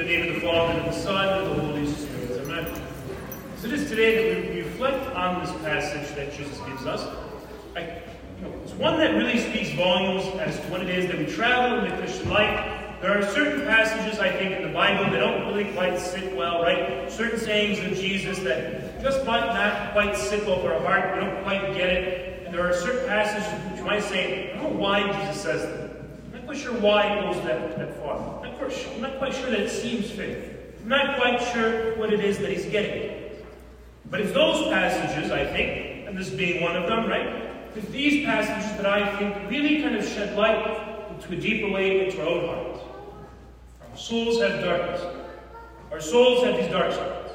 the name of the Father, and of the Son, and the Holy Spirit. Amen. So it is today that we reflect on this passage that Jesus gives us. I, you know, it's one that really speaks volumes as to what it is that we travel in the Christian life. There are certain passages, I think, in the Bible that don't really quite sit well, right? Certain sayings of Jesus that just might not quite sit well for our heart. We don't quite get it. And there are certain passages which might say, I don't know why Jesus says that. Quite sure why it goes that, that far. I'm not, quite sure, I'm not quite sure that it seems fair. I'm not quite sure what it is that he's getting But it's those passages, I think, and this being one of them, right? It's these passages that I think really kind of shed light into a deeper way into our own hearts. Our souls have darkness. Our souls have these dark spots.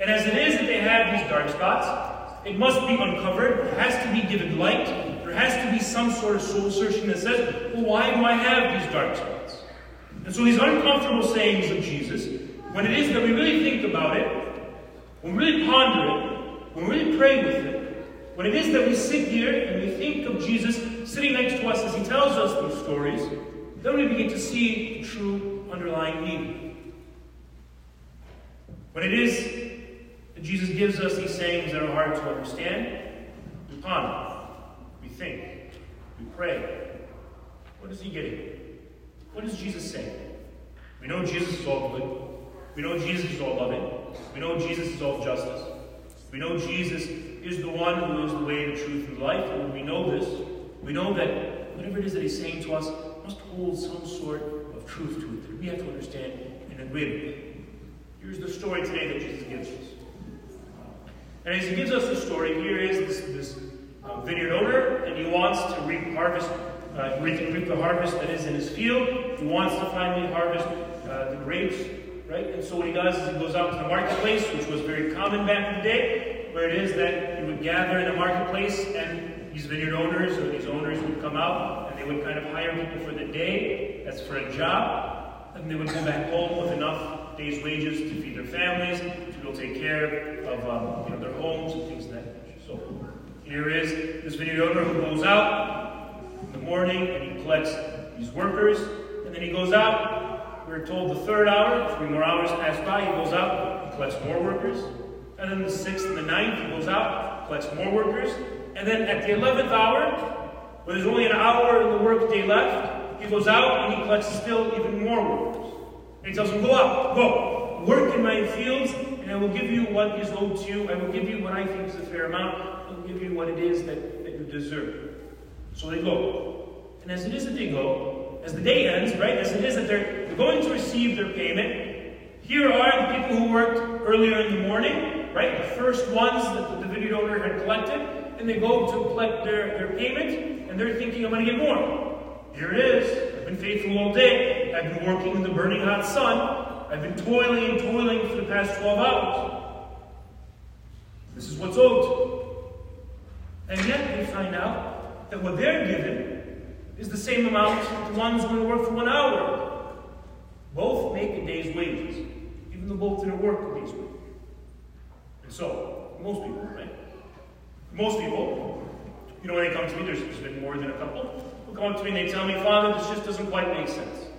And as it is that they have these dark spots, it must be uncovered. It has to be given light. There has to be some sort of soul searching that says, well, why do I have these dark spots? And so these uncomfortable sayings of Jesus, when it is that we really think about it, when we really ponder it, when we really pray with it, when it is that we sit here and we think of Jesus sitting next to us as he tells us these stories, then we begin to see the true underlying meaning. When it is that Jesus gives us these sayings that are hard to understand, we ponder, think, we pray. What is he getting? What is Jesus saying? We know Jesus is all good. We know Jesus is all loving. We know Jesus is all justice. We know Jesus is the one who is the way, the truth, and life. And we know this, we know that whatever it is that he's saying to us must hold some sort of truth to it that we have to understand and agree with. Here's the story today that Jesus gives us. And as he gives us the story, here is this, this uh, vineyard owner, and he wants to reap harvest, uh, reap, reap, the harvest that is in his field. He wants to finally harvest uh, the grapes, right? And so what he does is he goes out to the marketplace, which was very common back in the day, where it is that he would gather in the marketplace, and these vineyard owners or these owners would come out, and they would kind of hire people for the day. That's for a job, and they would go back home with enough day's wages to feed their families, to be able to take care of um, you know, their homes and things like that here is this vineyard owner who goes out in the morning and he collects these workers, and then he goes out we're told the third hour, three more hours pass by, he goes out, he collects more workers. And then the sixth and the ninth, he goes out, collects more workers. And then at the eleventh hour, when there's only an hour in the workday left, he goes out and he collects still even more workers. And he tells them, Go out, go, work in my fields, and I will give you what is owed to you. I will give you what I think is a fair amount. I will give you what it is that, that you deserve. So they go. And as it is that they go, as the day ends, right, as it is that they're, they're going to receive their payment, here are the people who worked earlier in the morning, right, the first ones that the vineyard owner had collected, and they go to collect their, their payment, and they're thinking, I'm going to get more. Here it is. I've been faithful all day. I've been working in the burning hot sun. I've been toiling and toiling for the past 12 hours. This is what's owed. And yet they find out that what they're given is the same amount the one's going to work for one hour. Both make a day's wages, even though both didn't work a day's wages. And so, most people, right? Most people, you know, when they come to me, there's, there's been more than a couple, who come up to me and they tell me, Father, this just doesn't quite make sense.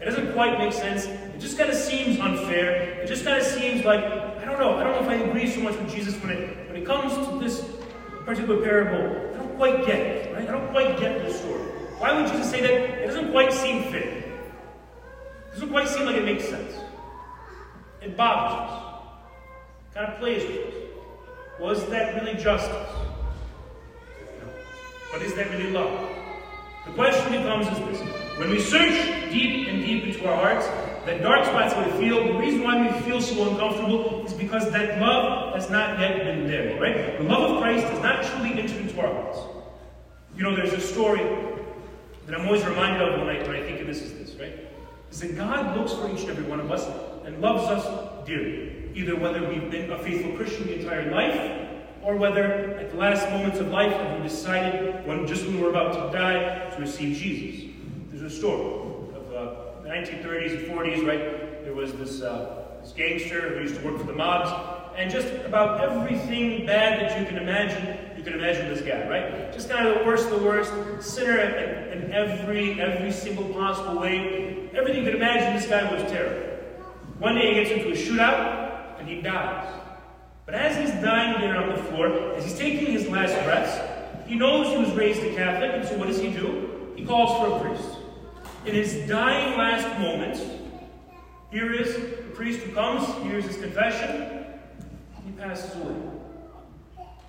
It doesn't quite make sense. It just kind of seems unfair. It just kind of seems like, I don't know, I don't know if I agree so much with Jesus when it, when it comes to this particular parable. I don't quite get it, right? I don't quite get the story. Why would Jesus say that? It doesn't quite seem fit. It doesn't quite seem like it makes sense. It bothers us. It kind of plays with us. Was that really justice? No. But is that really love? The question becomes is this. When we search deep and deep into our hearts, that dark spots we feel, the reason why we feel so uncomfortable is because that love has not yet been there, right? The love of Christ has not truly entered into our hearts. You know, there's a story that I'm always reminded of when I, when I think of this is this, right? Is that God looks for each and every one of us and loves us dearly. Either whether we've been a faithful Christian the entire life, or whether at the last moments of life have we decided, when just when we're about to die, to receive Jesus. There's a story of uh, the 1930s and 40s, right? There was this, uh, this gangster who used to work for the mobs, and just about everything bad that you can imagine, you can imagine this guy, right? Just kind of the worst of the worst, sinner in, in every every single possible way. Everything you could imagine, this guy was terrible. One day he gets into a shootout and he dies. But as he's dying there on the floor, as he's taking his last breaths, he knows he was raised a Catholic, and so what does he do? He calls for a priest. In his dying last moments, here is the priest who comes, hears his confession, he passes away.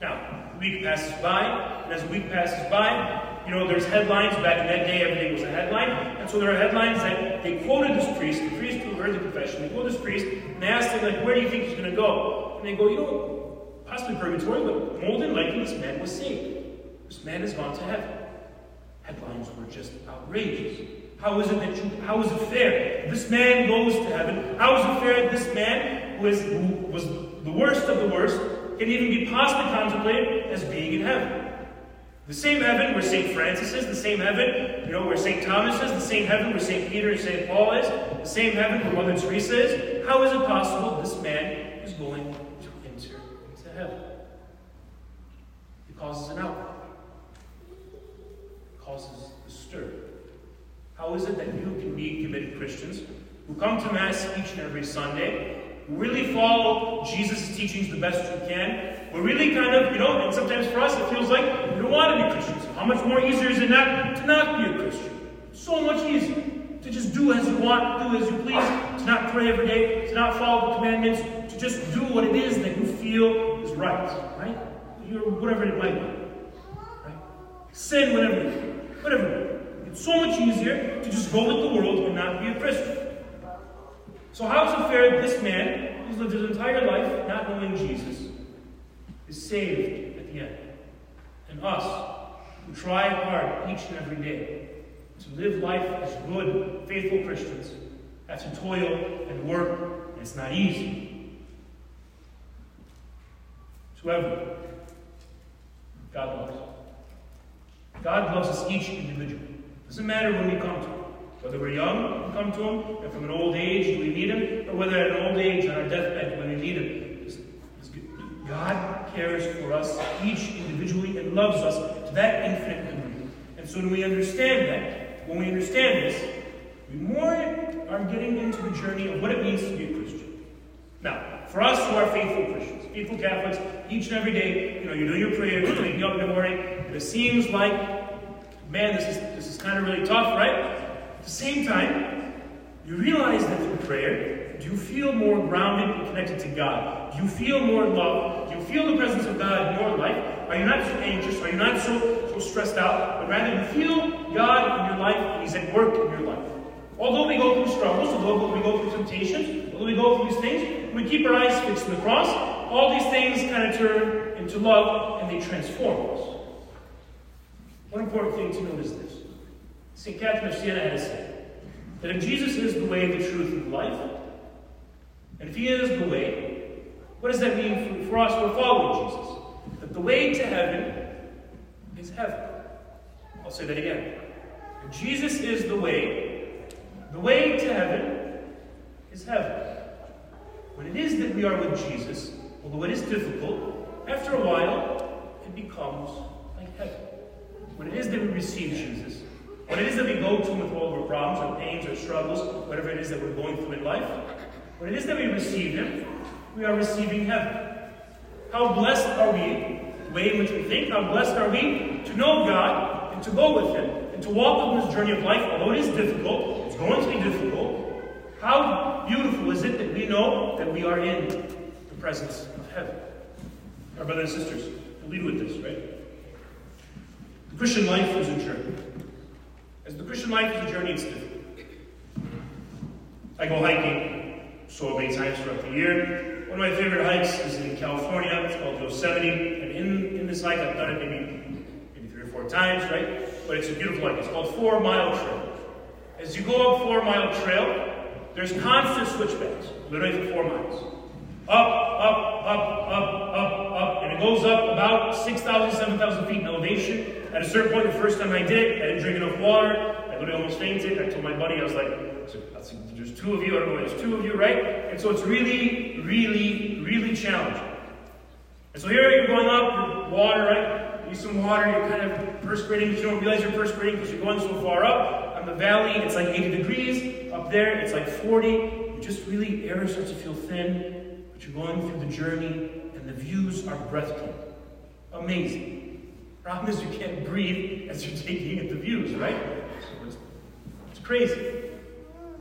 Now, a week passes by, and as a week passes by, you know, there's headlines. Back in that day, everything was a headline. And so there are headlines that they quoted this priest, the priest who heard the confession, they quoted this priest, and they asked him, like, where do you think he's going to go? And they go, you know, possibly purgatory, but more than likely this man was saved. This man has gone to heaven. Headlines were just outrageous. How is it that you, how is it fair? This man goes to heaven. How is it fair that this man who, is, who was the worst of the worst can even be possibly contemplated as being in heaven? The same heaven where St. Francis is, the same heaven, you know, where St. Thomas is, the same heaven where St. Peter and St. Paul is, the same heaven where Mother Teresa is. How is it possible this man is going to enter into heaven? It causes an outcry. It causes a stir. How is it that you can be committed Christians who come to Mass each and every Sunday, really follow Jesus' teachings the best you can, we're really kind of, you know, and sometimes for us it feels like we don't want to be Christians. How much more easier is it not to not be a Christian? So much easier to just do as you want, do as you please, to not pray every day, to not follow the commandments, to just do what it is that you feel is right, right? You're, whatever it might be, right? Sin whatever, whatever. It's so much easier to just go with the world and not be a Christian. So how is it fair that this man, who's lived his entire life not knowing Jesus, is saved at the end. And us, who try hard each and every day to live life as good, faithful Christians, have to toil and work, and it's not easy. However, God loves. God loves us each individually. Doesn't matter when we come to. Whether we're young, we come to Him, and from an old age, do we need Him, or whether at an old age, on our deathbed, when we need Him. God cares for us each individually and loves us to that infinite degree. And so when we understand that, when we understand this, we more are getting into the journey of what it means to be a Christian. Now, for us who are faithful Christians, faithful Catholics, each and every day, you know, you do your prayer, you wake up in the morning, and it seems like, man, this is this is kind of really tough, right? At the same time, you realize that through prayer, do you feel more grounded and connected to God? Do you feel more love? You feel the presence of God in your life? Are you not so anxious? Are you not so, so stressed out? But rather you feel God in your life and He's at work in your life. Although we go through struggles, although we go through temptations, although we go through these things, we keep our eyes fixed on the cross, all these things kind of turn into love and they transform us. One important thing to note is this. St. Catherine of Siena has said that if Jesus is the way, the truth, and the life, and if he is the way, what does that mean for, for us who are following Jesus? That the way to heaven is heaven. I'll say that again. If Jesus is the way, the way to heaven is heaven. When it is that we are with Jesus, although it is difficult, after a while, it becomes like heaven. When it is that we receive Jesus, when it is that we go to with all of our problems, our pains, our struggles, whatever it is that we're going through in life, when it is that we receive him, we are receiving heaven. How blessed are we, the way in which we think, how blessed are we to know God and to go with him and to walk him this journey of life, although it is difficult, it's going to be difficult. How beautiful is it that we know that we are in the presence of heaven? Our brothers and sisters, lead with this, right? The Christian life is a journey. As the Christian life is a journey, it's difficult. I go hiking so many times throughout the year. One of my favorite hikes is in California. It's called Yosemite. And in, in this hike, I've done it maybe, maybe three or four times, right? But it's a beautiful hike. It's called Four Mile Trail. As you go up Four Mile Trail, there's constant switchbacks, literally for four miles. Up, up, up, up, up, up, and it goes up about 6,000, 7,000 feet in elevation. At a certain point, the first time I did it, I didn't drink enough water. I literally almost fainted. I told my buddy, I was like, there's two of you, I don't know, there's two of you, right? And so it's really, really, really challenging. And so here you're going up, water, right? You need some water, you're kind of perspiring, you don't realize you're perspiring because you're going so far up. On the valley, it's like 80 degrees. Up there, it's like 40. You just really air starts to feel thin, but you're going through the journey, and the views are breathtaking. Amazing. Problem is you can't breathe as you're taking in the views, right? So it's, it's crazy.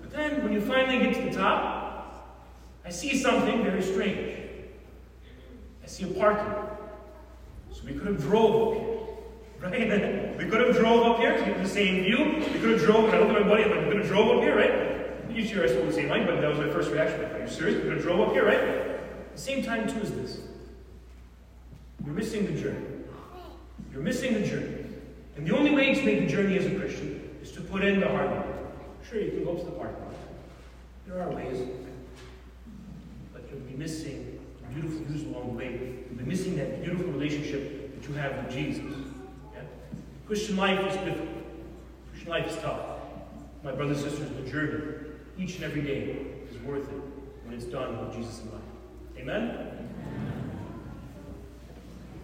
But then when you finally get to the top, I see something very strange. I see a parking. So we could have drove up here. Right? we could have drove up here to get the same view. We could have drove, and I looked at my buddy, I'm like, we could have drove up here, right? Sure I spoke the same language, but that was my first reaction. Are you serious? We could have drove up here, right? Same time, too, is this. You're missing the journey. You're missing the journey. And the only way to make the journey as a Christian is to put in the hard work. Sure, you can go up to the parking lot. There are ways. But you'll be missing the beautiful views along the way. You'll be missing that beautiful relationship that you have with Jesus. Yeah? Christian life is difficult. Christian life is tough. My brothers and sisters, the journey, each and every day, is worth it when it's done with Jesus in mind. Amen?